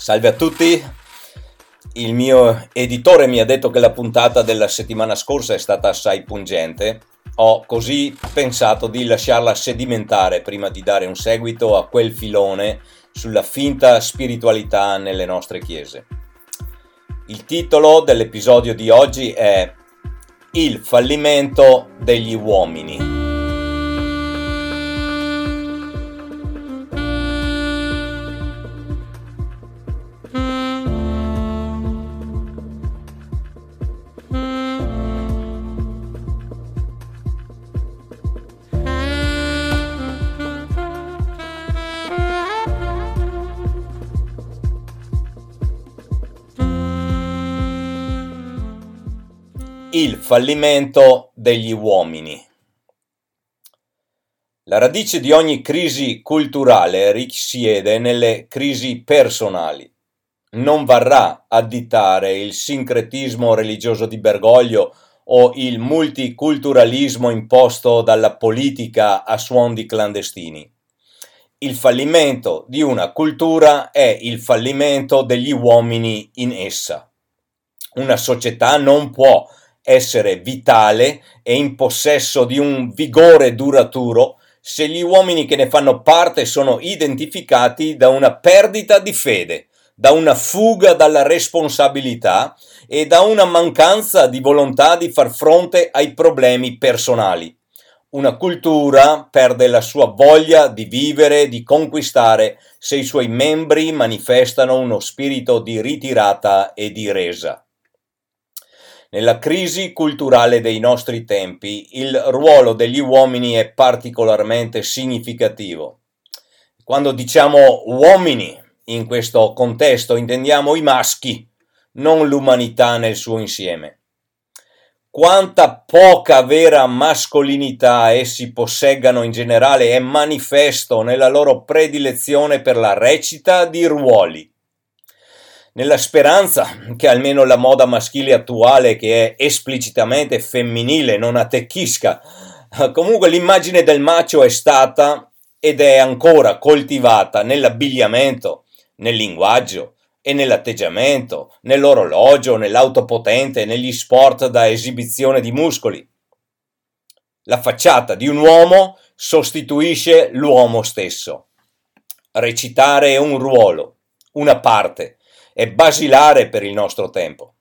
Salve a tutti, il mio editore mi ha detto che la puntata della settimana scorsa è stata assai pungente. Ho così pensato di lasciarla sedimentare prima di dare un seguito a quel filone sulla finta spiritualità nelle nostre chiese. Il titolo dell'episodio di oggi è Il fallimento degli uomini. Fallimento degli uomini. La radice di ogni crisi culturale risiede nelle crisi personali. Non varrà additare il sincretismo religioso di Bergoglio o il multiculturalismo imposto dalla politica a suon di clandestini. Il fallimento di una cultura è il fallimento degli uomini in essa. Una società non può essere vitale e in possesso di un vigore duraturo se gli uomini che ne fanno parte sono identificati da una perdita di fede, da una fuga dalla responsabilità e da una mancanza di volontà di far fronte ai problemi personali. Una cultura perde la sua voglia di vivere, di conquistare, se i suoi membri manifestano uno spirito di ritirata e di resa. Nella crisi culturale dei nostri tempi il ruolo degli uomini è particolarmente significativo. Quando diciamo uomini in questo contesto intendiamo i maschi, non l'umanità nel suo insieme. Quanta poca vera mascolinità essi posseggano in generale è manifesto nella loro predilezione per la recita di ruoli nella speranza che almeno la moda maschile attuale, che è esplicitamente femminile, non attecchisca. Comunque l'immagine del macio è stata ed è ancora coltivata nell'abbigliamento, nel linguaggio e nell'atteggiamento, nell'orologio, nell'auto potente, negli sport da esibizione di muscoli. La facciata di un uomo sostituisce l'uomo stesso. Recitare un ruolo, una parte, è basilare per il nostro tempo.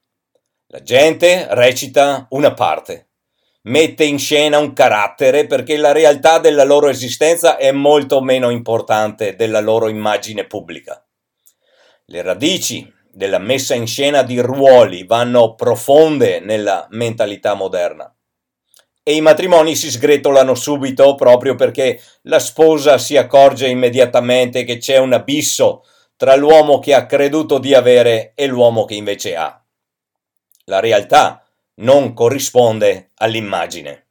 La gente recita una parte, mette in scena un carattere perché la realtà della loro esistenza è molto meno importante della loro immagine pubblica. Le radici della messa in scena di ruoli vanno profonde nella mentalità moderna e i matrimoni si sgretolano subito proprio perché la sposa si accorge immediatamente che c'è un abisso tra l'uomo che ha creduto di avere e l'uomo che invece ha. La realtà non corrisponde all'immagine.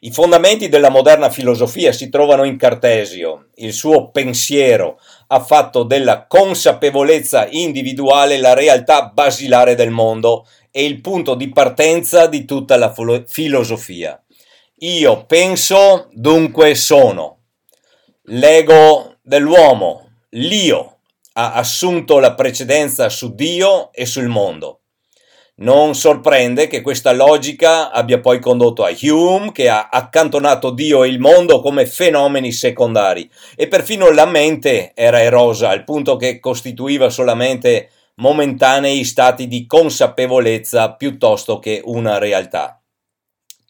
I fondamenti della moderna filosofia si trovano in Cartesio. Il suo pensiero ha fatto della consapevolezza individuale la realtà basilare del mondo e il punto di partenza di tutta la filosofia. Io penso, dunque sono. L'ego dell'uomo, l'io ha assunto la precedenza su Dio e sul mondo. Non sorprende che questa logica abbia poi condotto a Hume, che ha accantonato Dio e il mondo come fenomeni secondari, e perfino la mente era erosa, al punto che costituiva solamente momentanei stati di consapevolezza piuttosto che una realtà.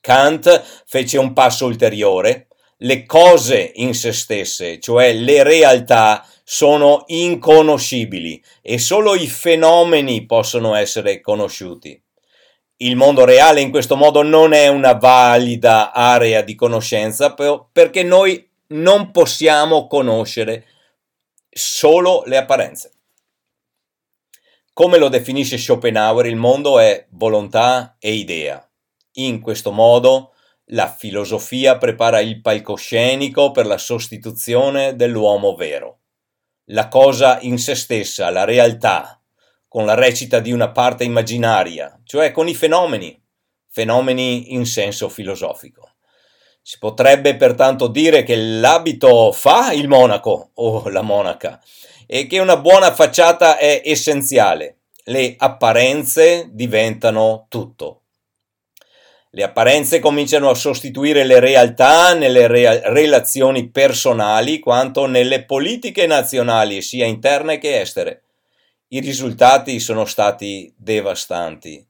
Kant fece un passo ulteriore, le cose in se stesse, cioè le realtà, sono inconoscibili e solo i fenomeni possono essere conosciuti. Il mondo reale in questo modo non è una valida area di conoscenza perché noi non possiamo conoscere solo le apparenze. Come lo definisce Schopenhauer, il mondo è volontà e idea. In questo modo la filosofia prepara il palcoscenico per la sostituzione dell'uomo vero la cosa in se stessa, la realtà, con la recita di una parte immaginaria, cioè con i fenomeni, fenomeni in senso filosofico. Si potrebbe pertanto dire che l'abito fa il monaco o la monaca e che una buona facciata è essenziale. Le apparenze diventano tutto. Le apparenze cominciano a sostituire le realtà nelle rea- relazioni personali quanto nelle politiche nazionali, sia interne che estere. I risultati sono stati devastanti.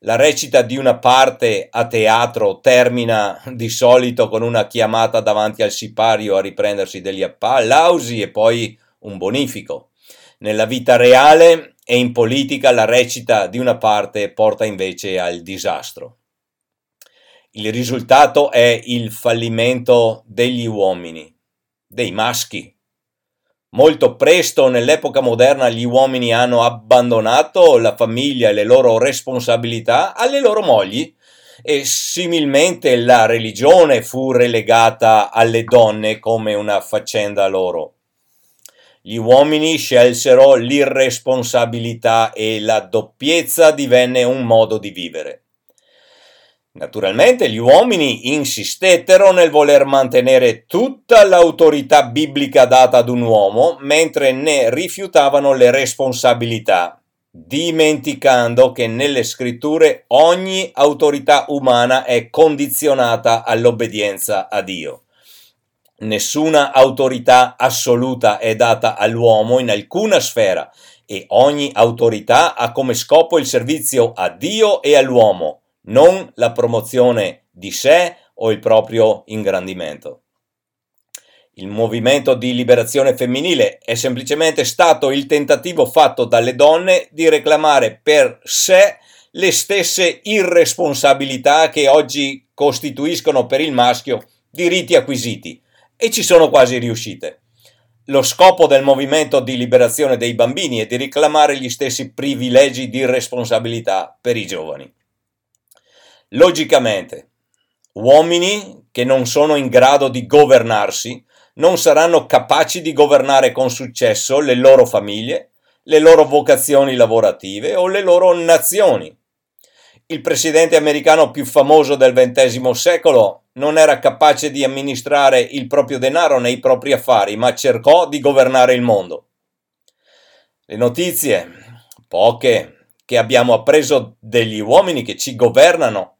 La recita di una parte a teatro termina di solito con una chiamata davanti al sipario a riprendersi degli applausi e poi un bonifico. Nella vita reale e in politica la recita di una parte porta invece al disastro. Il risultato è il fallimento degli uomini, dei maschi. Molto presto nell'epoca moderna gli uomini hanno abbandonato la famiglia e le loro responsabilità alle loro mogli e similmente la religione fu relegata alle donne come una faccenda loro. Gli uomini scelsero l'irresponsabilità e la doppiezza divenne un modo di vivere. Naturalmente gli uomini insistettero nel voler mantenere tutta l'autorità biblica data ad un uomo, mentre ne rifiutavano le responsabilità, dimenticando che nelle scritture ogni autorità umana è condizionata all'obbedienza a Dio. Nessuna autorità assoluta è data all'uomo in alcuna sfera e ogni autorità ha come scopo il servizio a Dio e all'uomo non la promozione di sé o il proprio ingrandimento. Il movimento di liberazione femminile è semplicemente stato il tentativo fatto dalle donne di reclamare per sé le stesse irresponsabilità che oggi costituiscono per il maschio diritti acquisiti e ci sono quasi riuscite. Lo scopo del movimento di liberazione dei bambini è di reclamare gli stessi privilegi di responsabilità per i giovani. Logicamente, uomini che non sono in grado di governarsi non saranno capaci di governare con successo le loro famiglie, le loro vocazioni lavorative o le loro nazioni. Il presidente americano più famoso del XX secolo non era capace di amministrare il proprio denaro nei propri affari, ma cercò di governare il mondo. Le notizie, poche, che abbiamo appreso degli uomini che ci governano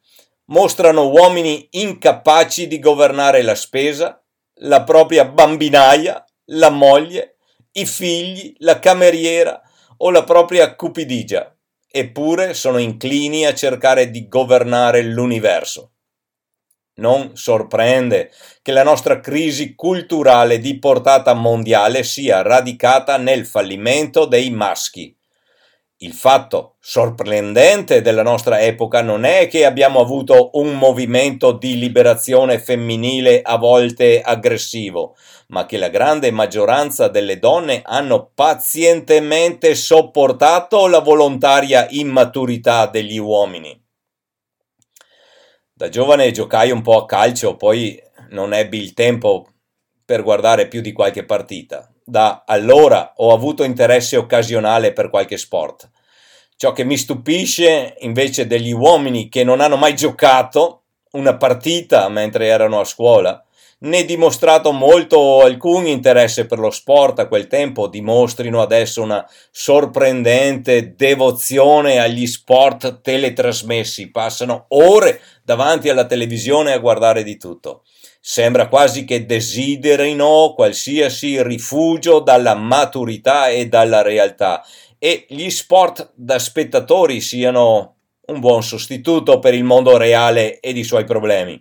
mostrano uomini incapaci di governare la spesa, la propria bambinaia, la moglie, i figli, la cameriera o la propria cupidigia, eppure sono inclini a cercare di governare l'universo. Non sorprende che la nostra crisi culturale di portata mondiale sia radicata nel fallimento dei maschi il fatto sorprendente della nostra epoca non è che abbiamo avuto un movimento di liberazione femminile a volte aggressivo, ma che la grande maggioranza delle donne hanno pazientemente sopportato la volontaria immaturità degli uomini. Da giovane giocai un po' a calcio, poi non ebbi il tempo per guardare più di qualche partita da allora ho avuto interesse occasionale per qualche sport. Ciò che mi stupisce invece degli uomini che non hanno mai giocato una partita mentre erano a scuola, né dimostrato molto o alcun interesse per lo sport a quel tempo, dimostrino adesso una sorprendente devozione agli sport teletrasmessi, passano ore davanti alla televisione a guardare di tutto. Sembra quasi che desiderino qualsiasi rifugio dalla maturità e dalla realtà e gli sport da spettatori siano un buon sostituto per il mondo reale ed i suoi problemi.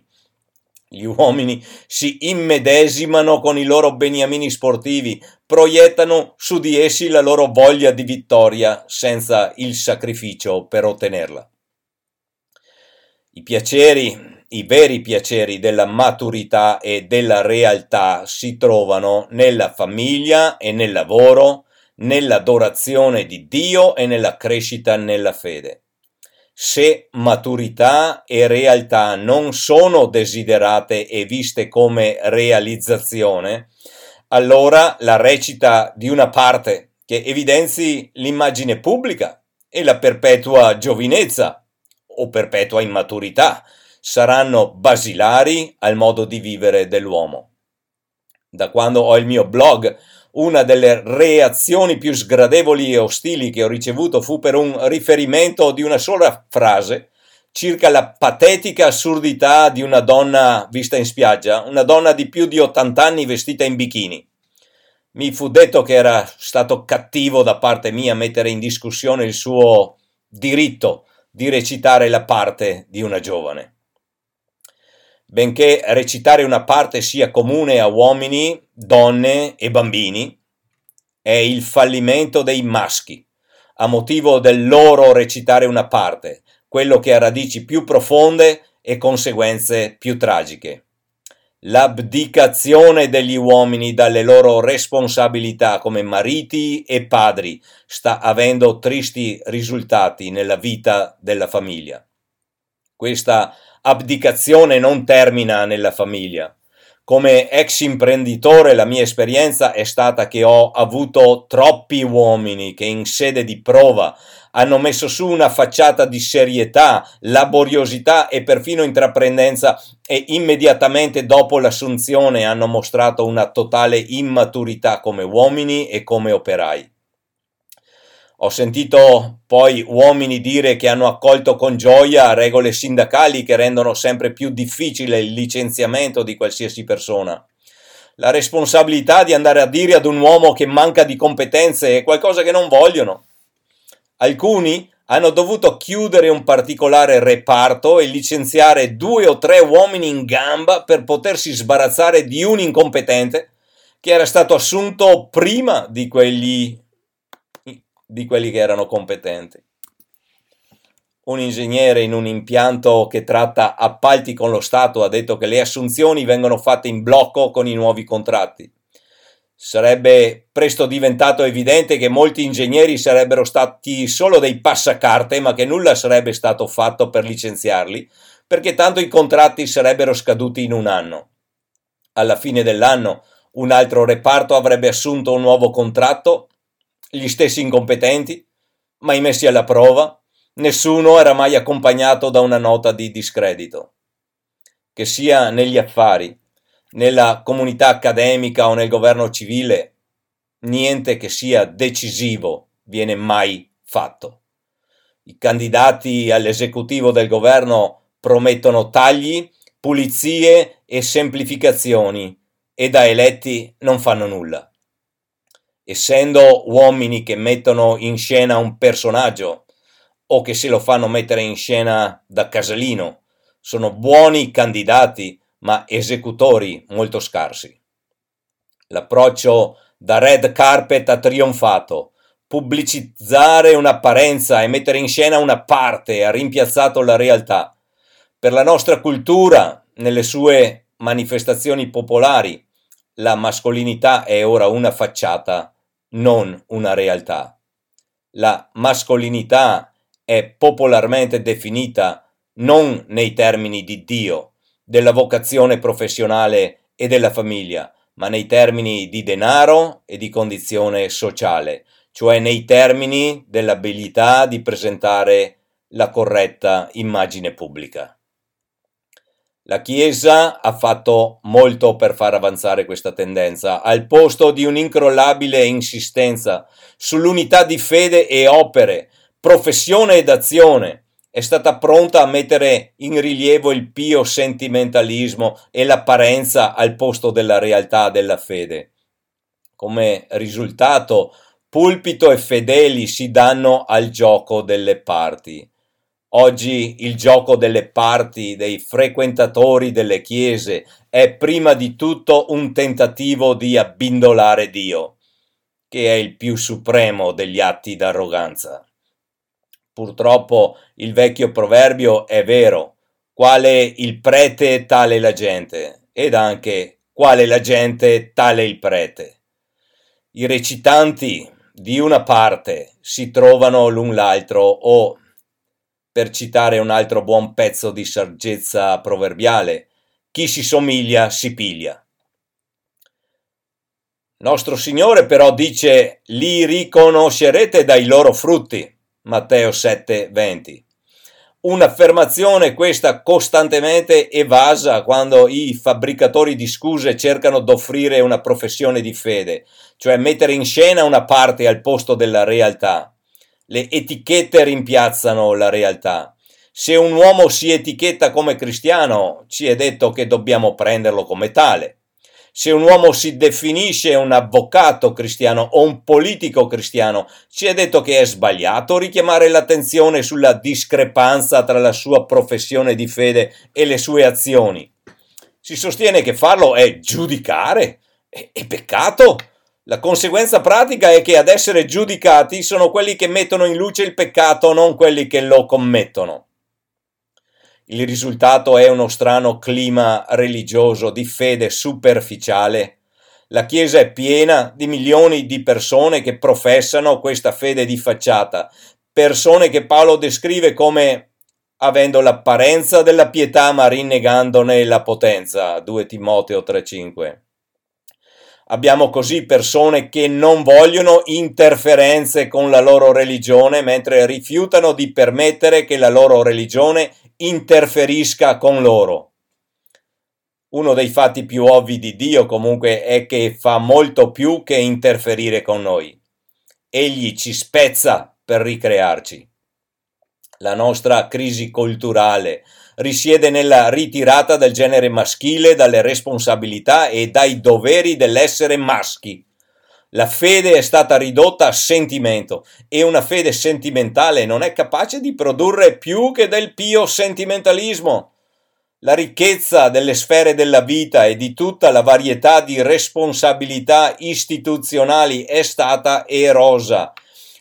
Gli uomini si immedesimano con i loro beniamini sportivi, proiettano su di essi la loro voglia di vittoria senza il sacrificio per ottenerla. I piaceri i veri piaceri della maturità e della realtà si trovano nella famiglia e nel lavoro, nell'adorazione di Dio e nella crescita nella fede. Se maturità e realtà non sono desiderate e viste come realizzazione, allora la recita di una parte che evidenzi l'immagine pubblica e la perpetua giovinezza o perpetua immaturità saranno basilari al modo di vivere dell'uomo. Da quando ho il mio blog, una delle reazioni più sgradevoli e ostili che ho ricevuto fu per un riferimento di una sola frase circa la patetica assurdità di una donna vista in spiaggia, una donna di più di 80 anni vestita in bikini. Mi fu detto che era stato cattivo da parte mia mettere in discussione il suo diritto di recitare la parte di una giovane. Benché recitare una parte sia comune a uomini, donne e bambini, è il fallimento dei maschi, a motivo del loro recitare una parte, quello che ha radici più profonde e conseguenze più tragiche. L'abdicazione degli uomini dalle loro responsabilità come mariti e padri sta avendo tristi risultati nella vita della famiglia. Questa abdicazione non termina nella famiglia. Come ex imprenditore la mia esperienza è stata che ho avuto troppi uomini che in sede di prova hanno messo su una facciata di serietà, laboriosità e perfino intraprendenza e immediatamente dopo l'assunzione hanno mostrato una totale immaturità come uomini e come operai. Ho sentito poi uomini dire che hanno accolto con gioia regole sindacali che rendono sempre più difficile il licenziamento di qualsiasi persona. La responsabilità di andare a dire ad un uomo che manca di competenze è qualcosa che non vogliono. Alcuni hanno dovuto chiudere un particolare reparto e licenziare due o tre uomini in gamba per potersi sbarazzare di un incompetente che era stato assunto prima di quelli di quelli che erano competenti. Un ingegnere in un impianto che tratta appalti con lo Stato ha detto che le assunzioni vengono fatte in blocco con i nuovi contratti. Sarebbe presto diventato evidente che molti ingegneri sarebbero stati solo dei passacarte, ma che nulla sarebbe stato fatto per licenziarli, perché tanto i contratti sarebbero scaduti in un anno. Alla fine dell'anno un altro reparto avrebbe assunto un nuovo contratto gli stessi incompetenti, mai messi alla prova, nessuno era mai accompagnato da una nota di discredito. Che sia negli affari, nella comunità accademica o nel governo civile, niente che sia decisivo viene mai fatto. I candidati all'esecutivo del governo promettono tagli, pulizie e semplificazioni e da eletti non fanno nulla essendo uomini che mettono in scena un personaggio o che se lo fanno mettere in scena da casalino, sono buoni candidati ma esecutori molto scarsi. L'approccio da red carpet ha trionfato. Pubblicizzare un'apparenza e mettere in scena una parte ha rimpiazzato la realtà. Per la nostra cultura, nelle sue manifestazioni popolari, la mascolinità è ora una facciata non una realtà. La mascolinità è popolarmente definita non nei termini di Dio, della vocazione professionale e della famiglia, ma nei termini di denaro e di condizione sociale, cioè nei termini dell'abilità di presentare la corretta immagine pubblica. La Chiesa ha fatto molto per far avanzare questa tendenza, al posto di un'incrollabile insistenza sull'unità di fede e opere, professione ed azione. È stata pronta a mettere in rilievo il pio sentimentalismo e l'apparenza al posto della realtà della fede. Come risultato, pulpito e fedeli si danno al gioco delle parti Oggi il gioco delle parti, dei frequentatori delle chiese, è prima di tutto un tentativo di abbindolare Dio, che è il più supremo degli atti d'arroganza. Purtroppo il vecchio proverbio è vero, quale il prete tale la gente, ed anche quale la gente tale il prete. I recitanti di una parte si trovano l'un l'altro o per citare un altro buon pezzo di saggezza proverbiale, chi si somiglia si piglia. Nostro Signore però dice, li riconoscerete dai loro frutti. Matteo 7, 20. Un'affermazione questa costantemente evasa quando i fabbricatori di scuse cercano d'offrire una professione di fede, cioè mettere in scena una parte al posto della realtà. Le etichette rimpiazzano la realtà. Se un uomo si etichetta come cristiano, ci è detto che dobbiamo prenderlo come tale se un uomo si definisce un avvocato cristiano o un politico cristiano, ci è detto che è sbagliato richiamare l'attenzione sulla discrepanza tra la sua professione di fede e le sue azioni. Si sostiene che farlo è giudicare, è, peccato. La conseguenza pratica è che ad essere giudicati sono quelli che mettono in luce il peccato, non quelli che lo commettono. Il risultato è uno strano clima religioso di fede superficiale. La Chiesa è piena di milioni di persone che professano questa fede di facciata, persone che Paolo descrive come avendo l'apparenza della pietà ma rinnegandone la potenza. 2 Timoteo 3:5. Abbiamo così persone che non vogliono interferenze con la loro religione, mentre rifiutano di permettere che la loro religione interferisca con loro. Uno dei fatti più ovvi di Dio comunque è che fa molto più che interferire con noi. Egli ci spezza per ricrearci. La nostra crisi culturale risiede nella ritirata del genere maschile dalle responsabilità e dai doveri dell'essere maschi. La fede è stata ridotta a sentimento e una fede sentimentale non è capace di produrre più che del pio sentimentalismo. La ricchezza delle sfere della vita e di tutta la varietà di responsabilità istituzionali è stata erosa.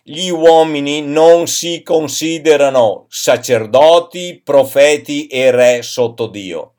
Gli uomini non si considerano sacerdoti, profeti e re sotto Dio.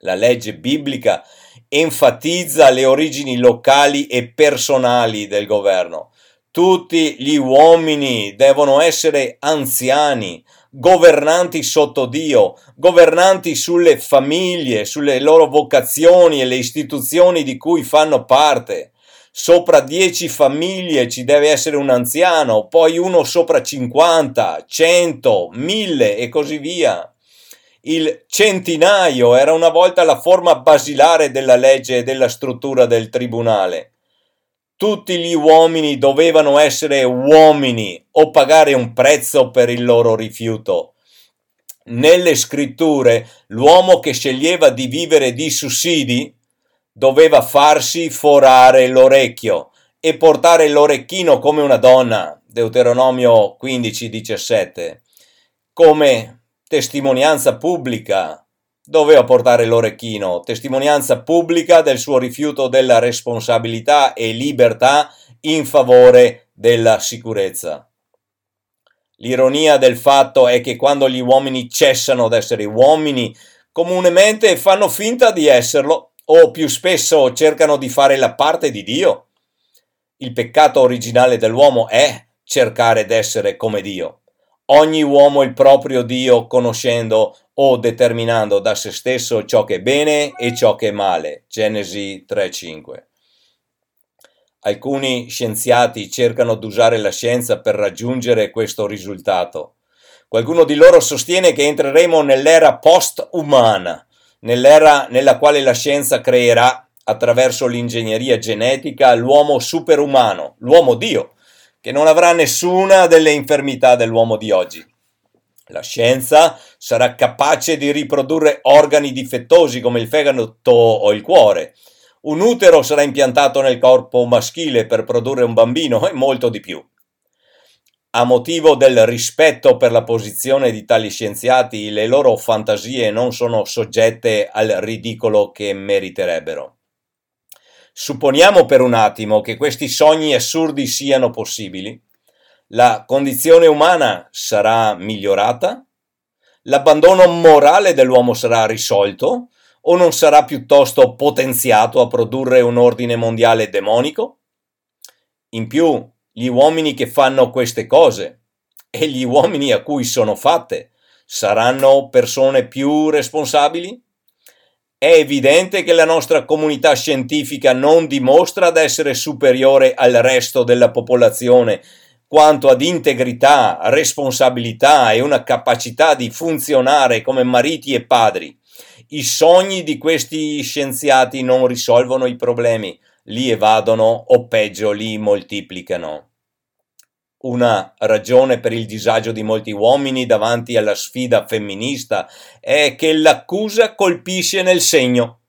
La legge biblica enfatizza le origini locali e personali del governo. Tutti gli uomini devono essere anziani, governanti sotto Dio, governanti sulle famiglie, sulle loro vocazioni e le istituzioni di cui fanno parte. Sopra dieci famiglie ci deve essere un anziano, poi uno sopra 50, 100, 1000 e così via. Il centinaio era una volta la forma basilare della legge e della struttura del tribunale. Tutti gli uomini dovevano essere uomini o pagare un prezzo per il loro rifiuto. Nelle scritture l'uomo che sceglieva di vivere di sussidi doveva farsi forare l'orecchio e portare l'orecchino come una donna. Deuteronomio 15-17. Come testimonianza pubblica. Doveva portare l'orecchino, testimonianza pubblica del suo rifiuto della responsabilità e libertà in favore della sicurezza. L'ironia del fatto è che quando gli uomini cessano d'essere uomini, comunemente fanno finta di esserlo o più spesso cercano di fare la parte di Dio. Il peccato originale dell'uomo è cercare d'essere come Dio ogni uomo il proprio Dio conoscendo o determinando da se stesso ciò che è bene e ciò che è male. Genesi 3:5. Alcuni scienziati cercano di usare la scienza per raggiungere questo risultato. Qualcuno di loro sostiene che entreremo nell'era post-umana, nell'era nella quale la scienza creerà, attraverso l'ingegneria genetica, l'uomo superumano, l'uomo Dio, che non avrà nessuna delle infermità dell'uomo di oggi. La scienza sarà capace di riprodurre organi difettosi come il fegato o il cuore. Un utero sarà impiantato nel corpo maschile per produrre un bambino e molto di più. A motivo del rispetto per la posizione di tali scienziati, le loro fantasie non sono soggette al ridicolo che meriterebbero. Supponiamo per un attimo che questi sogni assurdi siano possibili. La condizione umana sarà migliorata? L'abbandono morale dell'uomo sarà risolto? O non sarà piuttosto potenziato a produrre un ordine mondiale demonico? In più, gli uomini che fanno queste cose e gli uomini a cui sono fatte saranno persone più responsabili? È evidente che la nostra comunità scientifica non dimostra di essere superiore al resto della popolazione quanto ad integrità, responsabilità e una capacità di funzionare come mariti e padri. I sogni di questi scienziati non risolvono i problemi, li evadono o peggio li moltiplicano. Una ragione per il disagio di molti uomini davanti alla sfida femminista è che l'accusa colpisce nel segno.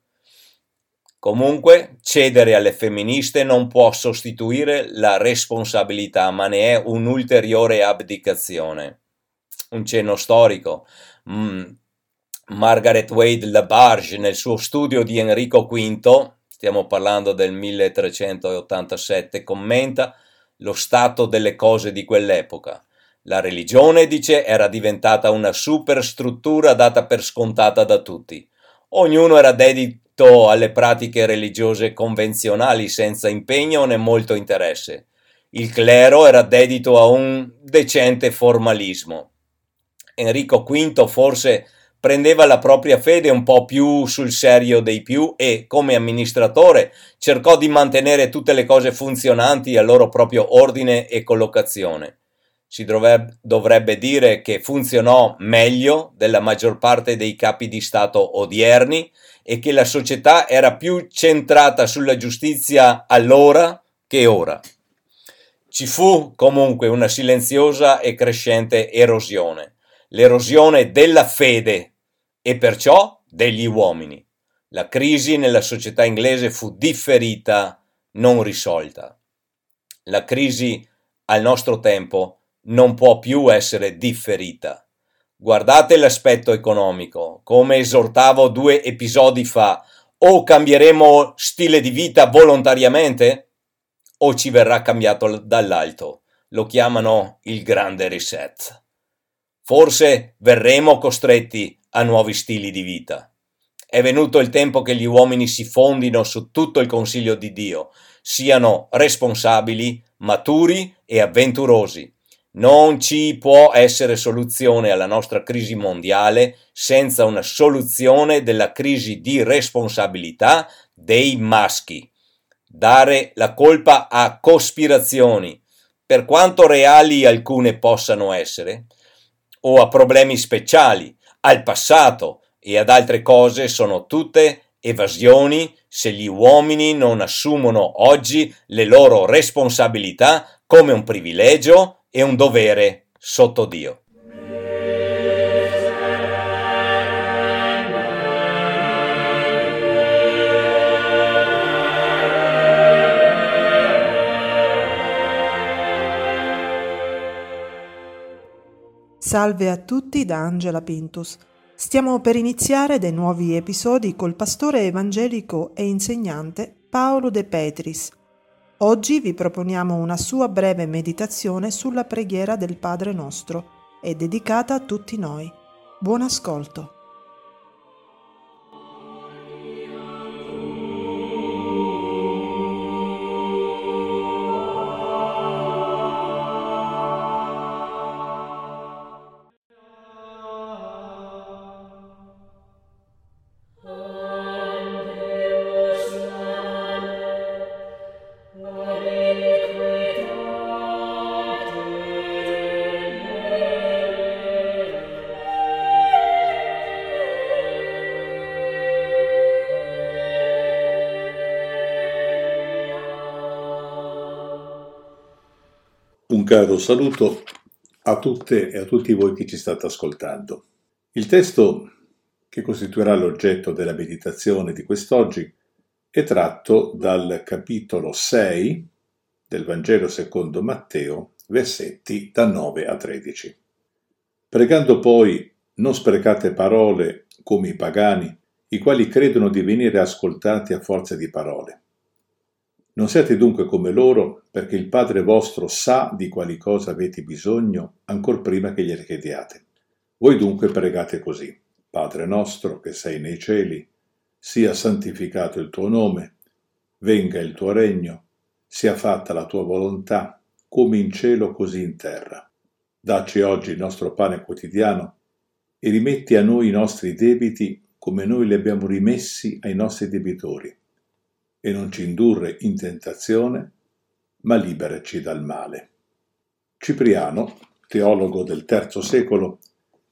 Comunque, cedere alle femministe non può sostituire la responsabilità, ma ne è un'ulteriore abdicazione. Un cenno storico. Mm. Margaret Wade Labarge, nel suo studio di Enrico V, stiamo parlando del 1387, commenta lo stato delle cose di quell'epoca. La religione, dice, era diventata una superstruttura data per scontata da tutti. Ognuno era dedito alle pratiche religiose convenzionali senza impegno né molto interesse. Il clero era dedito a un decente formalismo. Enrico V forse prendeva la propria fede un po' più sul serio dei più e, come amministratore, cercò di mantenere tutte le cose funzionanti al loro proprio ordine e collocazione. Si dovrebbe dire che funzionò meglio della maggior parte dei capi di Stato odierni e che la società era più centrata sulla giustizia allora che ora. Ci fu comunque una silenziosa e crescente erosione, l'erosione della fede e perciò degli uomini. La crisi nella società inglese fu differita, non risolta. La crisi al nostro tempo non può più essere differita. Guardate l'aspetto economico, come esortavo due episodi fa, o cambieremo stile di vita volontariamente o ci verrà cambiato dall'alto. Lo chiamano il grande reset. Forse verremo costretti a nuovi stili di vita. È venuto il tempo che gli uomini si fondino su tutto il consiglio di Dio, siano responsabili, maturi e avventurosi. Non ci può essere soluzione alla nostra crisi mondiale senza una soluzione della crisi di responsabilità dei maschi. Dare la colpa a cospirazioni, per quanto reali alcune possano essere, o a problemi speciali, al passato e ad altre cose sono tutte evasioni se gli uomini non assumono oggi le loro responsabilità come un privilegio e un dovere sotto Dio. Salve a tutti da Angela Pintus. Stiamo per iniziare dei nuovi episodi col pastore evangelico e insegnante Paolo De Petris. Oggi vi proponiamo una sua breve meditazione sulla preghiera del Padre nostro, è dedicata a tutti noi. Buon ascolto. Caro saluto a tutte e a tutti voi che ci state ascoltando. Il testo che costituirà l'oggetto della meditazione di quest'oggi è tratto dal capitolo 6 del Vangelo secondo Matteo, versetti da 9 a 13. Pregando poi, non sprecate parole come i pagani, i quali credono di venire ascoltati a forza di parole non siate dunque come loro, perché il Padre vostro sa di quali cose avete bisogno ancor prima che gliele chiediate. Voi dunque pregate così. Padre nostro che sei nei cieli, sia santificato il tuo nome, venga il tuo regno, sia fatta la tua volontà, come in cielo così in terra. Dacci oggi il nostro pane quotidiano e rimetti a noi i nostri debiti come noi li abbiamo rimessi ai nostri debitori e non ci indurre in tentazione, ma liberaci dal male. Cipriano, teologo del III secolo,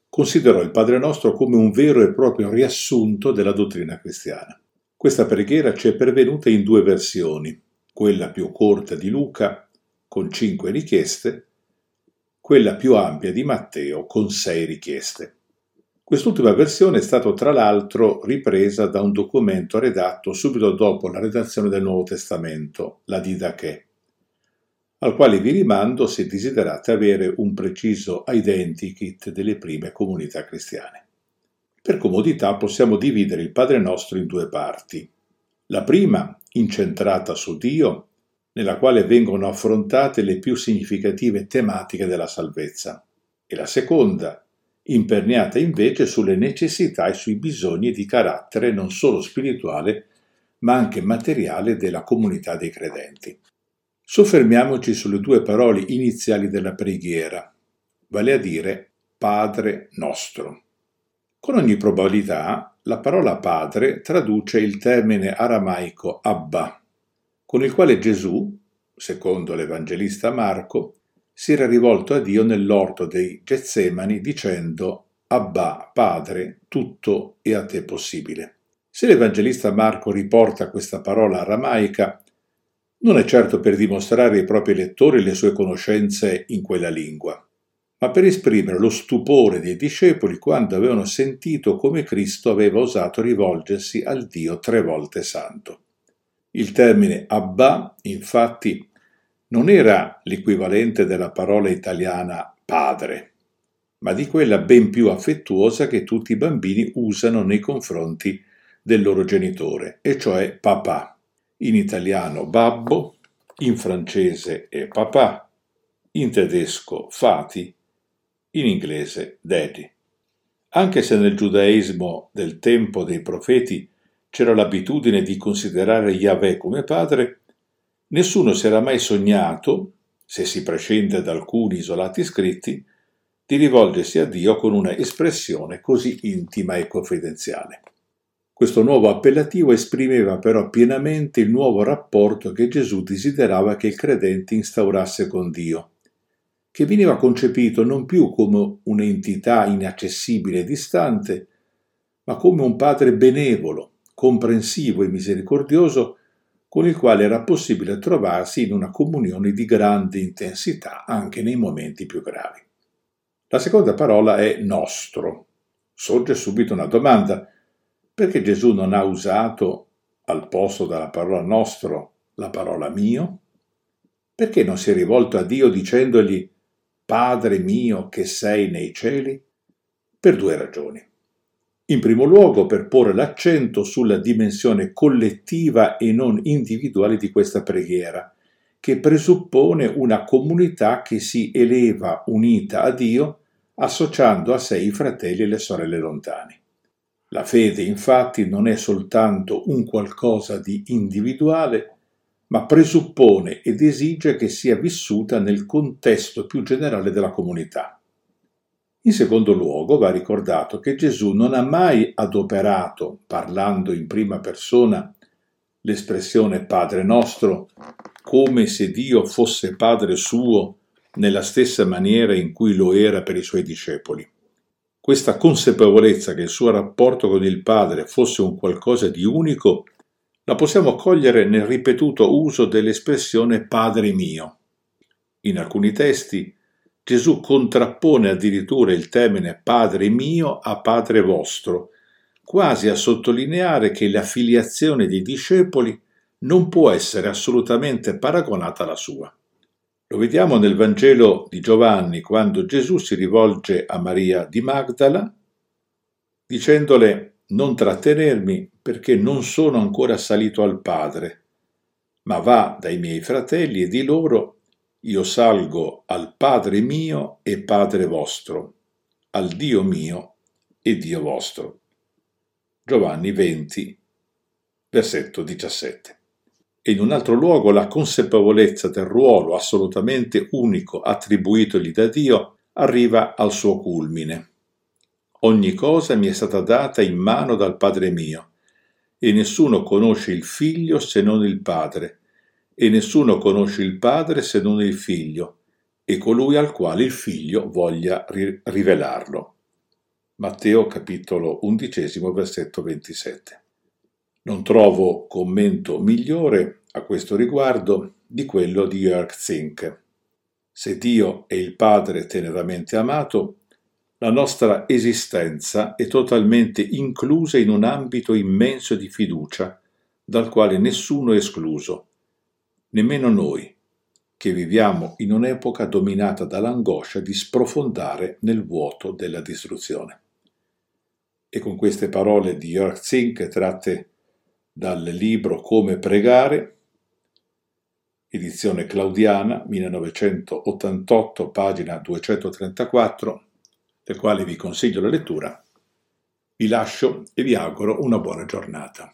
considerò il Padre nostro come un vero e proprio riassunto della dottrina cristiana. Questa preghiera ci è pervenuta in due versioni, quella più corta di Luca, con cinque richieste, quella più ampia di Matteo, con sei richieste. Quest'ultima versione è stata tra l'altro ripresa da un documento redatto subito dopo la redazione del Nuovo Testamento, la Didache, al quale vi rimando se desiderate avere un preciso identikit delle prime comunità cristiane. Per comodità possiamo dividere il Padre nostro in due parti. La prima, incentrata su Dio, nella quale vengono affrontate le più significative tematiche della salvezza, e la seconda, imperniata invece sulle necessità e sui bisogni di carattere non solo spirituale, ma anche materiale della comunità dei credenti. Soffermiamoci sulle due parole iniziali della preghiera, vale a dire Padre nostro. Con ogni probabilità, la parola Padre traduce il termine aramaico Abba, con il quale Gesù, secondo l'Evangelista Marco, si era rivolto a Dio nell'orto dei Getsemani dicendo Abba, Padre, tutto è a te possibile. Se l'Evangelista Marco riporta questa parola aramaica, non è certo per dimostrare ai propri lettori le sue conoscenze in quella lingua, ma per esprimere lo stupore dei discepoli quando avevano sentito come Cristo aveva osato rivolgersi al Dio tre volte santo. Il termine Abba, infatti, non era l'equivalente della parola italiana padre, ma di quella ben più affettuosa che tutti i bambini usano nei confronti del loro genitore, e cioè papà. In italiano babbo, in francese è papà, in tedesco fati, in inglese daddy. Anche se nel giudaismo del tempo dei profeti c'era l'abitudine di considerare Yahweh come padre, Nessuno si era mai sognato, se si prescinde da alcuni isolati scritti, di rivolgersi a Dio con una espressione così intima e confidenziale. Questo nuovo appellativo esprimeva però pienamente il nuovo rapporto che Gesù desiderava che il credente instaurasse con Dio, che veniva concepito non più come un'entità inaccessibile e distante, ma come un Padre benevolo, comprensivo e misericordioso con il quale era possibile trovarsi in una comunione di grande intensità anche nei momenti più gravi. La seconda parola è nostro. Sorge subito una domanda. Perché Gesù non ha usato al posto della parola nostro la parola mio? Perché non si è rivolto a Dio dicendogli Padre mio che sei nei cieli? Per due ragioni. In primo luogo per porre l'accento sulla dimensione collettiva e non individuale di questa preghiera, che presuppone una comunità che si eleva unita a Dio, associando a sé i fratelli e le sorelle lontani. La fede infatti non è soltanto un qualcosa di individuale, ma presuppone ed esige che sia vissuta nel contesto più generale della comunità. In secondo luogo va ricordato che Gesù non ha mai adoperato, parlando in prima persona, l'espressione Padre nostro come se Dio fosse Padre suo nella stessa maniera in cui lo era per i suoi discepoli. Questa consapevolezza che il suo rapporto con il Padre fosse un qualcosa di unico la possiamo cogliere nel ripetuto uso dell'espressione Padre mio. In alcuni testi Gesù contrappone addirittura il termine Padre mio a Padre vostro, quasi a sottolineare che la filiazione dei discepoli non può essere assolutamente paragonata alla sua. Lo vediamo nel Vangelo di Giovanni quando Gesù si rivolge a Maria di Magdala dicendole non trattenermi perché non sono ancora salito al Padre, ma va dai miei fratelli e di loro io salgo al Padre mio e Padre vostro, al Dio mio e Dio vostro. Giovanni 20, versetto 17. E in un altro luogo la consapevolezza del ruolo assolutamente unico attribuitogli da Dio arriva al suo culmine. Ogni cosa mi è stata data in mano dal Padre mio, e nessuno conosce il Figlio se non il Padre, e nessuno conosce il Padre se non il Figlio, e colui al quale il figlio voglia ri- rivelarlo. Matteo capitolo undicesimo versetto 27. Non trovo commento migliore a questo riguardo di quello di Jörg Zink. Se Dio è il Padre teneramente amato, la nostra esistenza è totalmente inclusa in un ambito immenso di fiducia, dal quale nessuno è escluso, nemmeno noi, che viviamo in un'epoca dominata dall'angoscia di sprofondare nel vuoto della distruzione. E con queste parole di Jörg Zink tratte dal libro Come pregare, edizione claudiana 1988, pagina 234, del quale vi consiglio la lettura, vi lascio e vi auguro una buona giornata.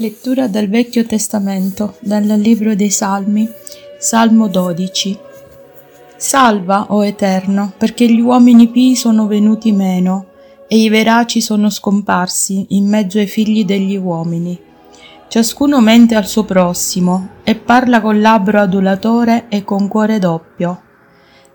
Lettura dal Vecchio Testamento, dal Libro dei Salmi, Salmo 12. Salva, o Eterno, perché gli uomini pii sono venuti meno, e i veraci sono scomparsi in mezzo ai figli degli uomini. Ciascuno mente al suo prossimo, e parla con labbro adulatore e con cuore doppio.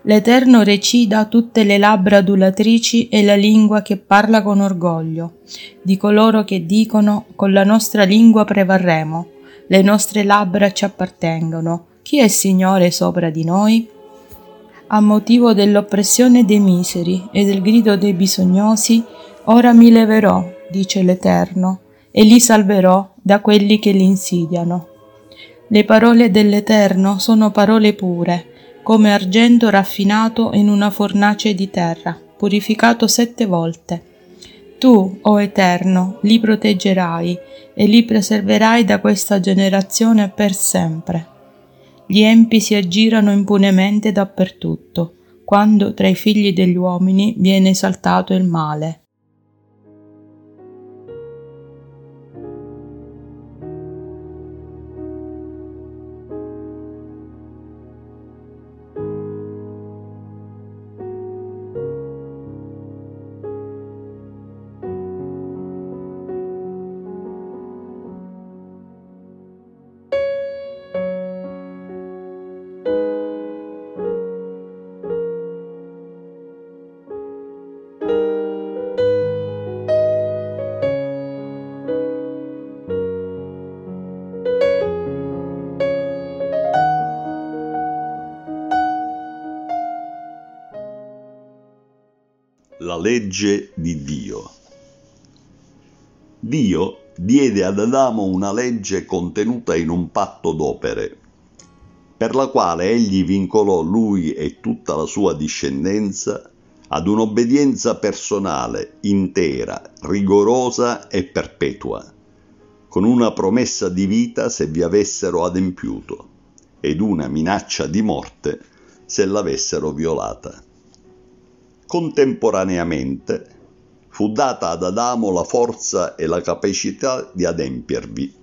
L'Eterno recida tutte le labbra adulatrici e la lingua che parla con orgoglio, di coloro che dicono con la nostra lingua prevarremo, le nostre labbra ci appartengono. Chi è Signore sopra di noi? A motivo dell'oppressione dei miseri e del grido dei bisognosi, ora mi leverò, dice l'Eterno, e li salverò da quelli che li insidiano. Le parole dell'Eterno sono parole pure, come argento raffinato in una fornace di terra, purificato sette volte. Tu, o Eterno, li proteggerai e li preserverai da questa generazione per sempre. Gli empi si aggirano impunemente dappertutto, quando tra i figli degli uomini viene esaltato il male. Legge di Dio. Dio diede ad Adamo una legge contenuta in un patto d'opere, per la quale egli vincolò lui e tutta la sua discendenza ad un'obbedienza personale, intera, rigorosa e perpetua, con una promessa di vita se vi avessero adempiuto, ed una minaccia di morte se l'avessero violata. Contemporaneamente fu data ad Adamo la forza e la capacità di adempiervi.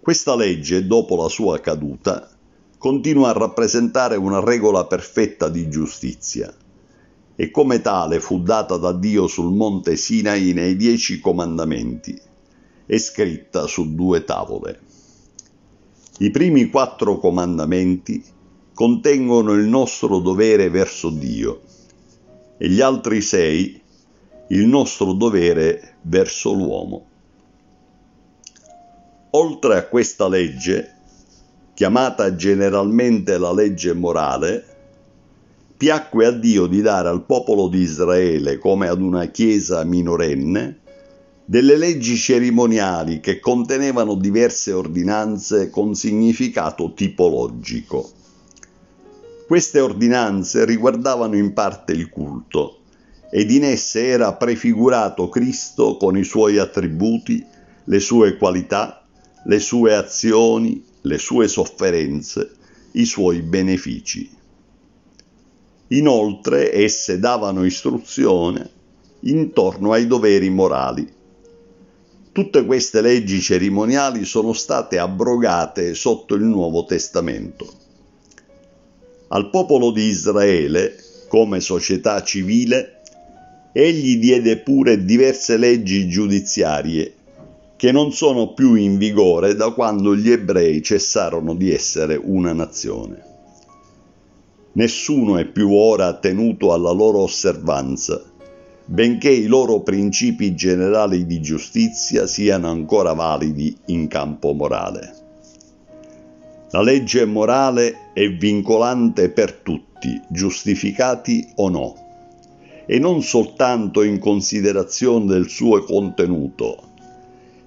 Questa legge, dopo la sua caduta, continua a rappresentare una regola perfetta di giustizia e come tale fu data da Dio sul monte Sinai nei dieci comandamenti e scritta su due tavole. I primi quattro comandamenti contengono il nostro dovere verso Dio e gli altri sei il nostro dovere verso l'uomo. Oltre a questa legge, chiamata generalmente la legge morale, piacque a Dio di dare al popolo di Israele, come ad una chiesa minorenne, delle leggi cerimoniali che contenevano diverse ordinanze con significato tipologico. Queste ordinanze riguardavano in parte il culto ed in esse era prefigurato Cristo con i suoi attributi, le sue qualità, le sue azioni, le sue sofferenze, i suoi benefici. Inoltre esse davano istruzione intorno ai doveri morali Tutte queste leggi cerimoniali sono state abrogate sotto il Nuovo Testamento. Al popolo di Israele, come società civile, egli diede pure diverse leggi giudiziarie che non sono più in vigore da quando gli ebrei cessarono di essere una nazione. Nessuno è più ora tenuto alla loro osservanza benché i loro principi generali di giustizia siano ancora validi in campo morale. La legge morale è vincolante per tutti, giustificati o no, e non soltanto in considerazione del suo contenuto,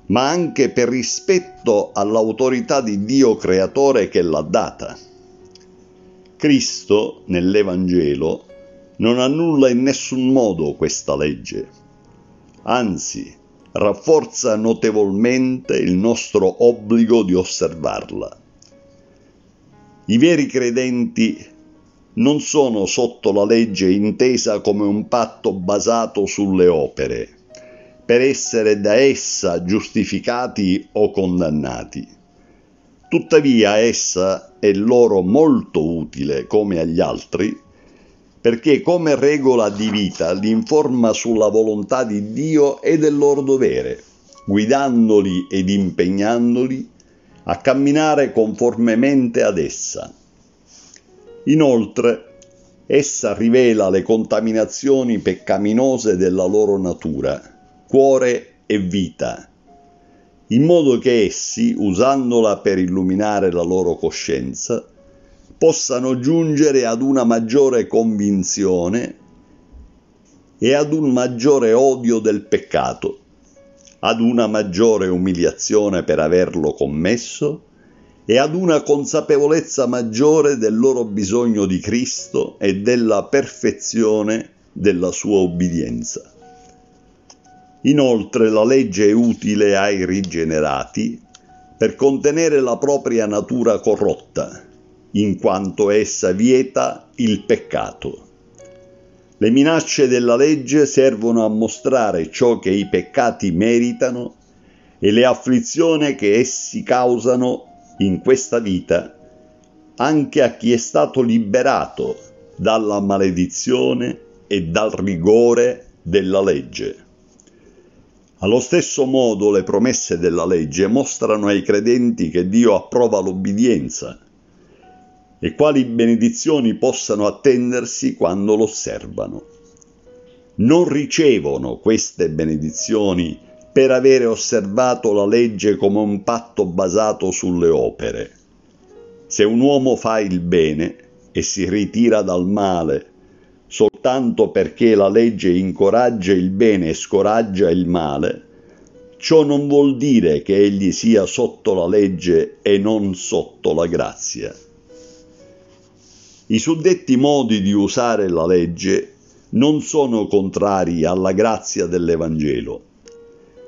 ma anche per rispetto all'autorità di Dio creatore che l'ha data. Cristo, nell'Evangelo, non annulla in nessun modo questa legge, anzi rafforza notevolmente il nostro obbligo di osservarla. I veri credenti non sono sotto la legge intesa come un patto basato sulle opere, per essere da essa giustificati o condannati. Tuttavia essa è loro molto utile, come agli altri, perché come regola di vita li informa sulla volontà di Dio e del loro dovere, guidandoli ed impegnandoli a camminare conformemente ad essa. Inoltre, essa rivela le contaminazioni peccaminose della loro natura, cuore e vita, in modo che essi, usandola per illuminare la loro coscienza, possano giungere ad una maggiore convinzione e ad un maggiore odio del peccato, ad una maggiore umiliazione per averlo commesso e ad una consapevolezza maggiore del loro bisogno di Cristo e della perfezione della sua obbedienza. Inoltre la legge è utile ai rigenerati per contenere la propria natura corrotta in quanto essa vieta il peccato. Le minacce della legge servono a mostrare ciò che i peccati meritano e le afflizioni che essi causano in questa vita anche a chi è stato liberato dalla maledizione e dal rigore della legge. Allo stesso modo le promesse della legge mostrano ai credenti che Dio approva l'obbedienza e quali benedizioni possano attendersi quando lo osservano. Non ricevono queste benedizioni per avere osservato la legge come un patto basato sulle opere. Se un uomo fa il bene e si ritira dal male soltanto perché la legge incoraggia il bene e scoraggia il male, ciò non vuol dire che egli sia sotto la legge e non sotto la grazia. I suddetti modi di usare la legge non sono contrari alla grazia dell'Evangelo,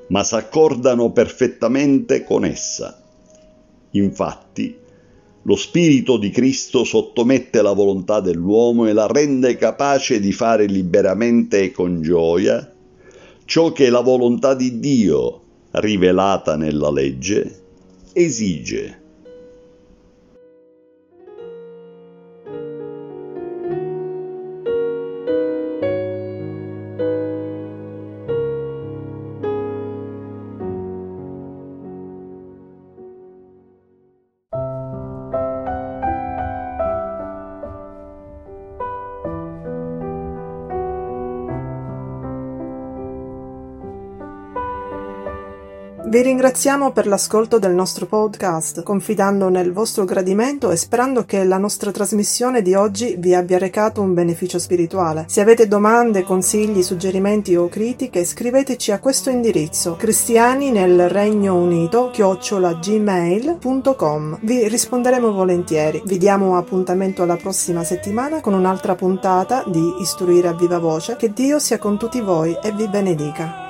ma s'accordano perfettamente con essa. Infatti, lo Spirito di Cristo sottomette la volontà dell'uomo e la rende capace di fare liberamente e con gioia ciò che la volontà di Dio, rivelata nella legge, esige. Ringraziamo per l'ascolto del nostro podcast, confidando nel vostro gradimento e sperando che la nostra trasmissione di oggi vi abbia recato un beneficio spirituale. Se avete domande, consigli, suggerimenti o critiche, scriveteci a questo indirizzo cristiani nel Regno Unito chiocciolagmail.com. Vi risponderemo volentieri. Vi diamo appuntamento alla prossima settimana con un'altra puntata di Istruire a viva voce. Che Dio sia con tutti voi e vi benedica.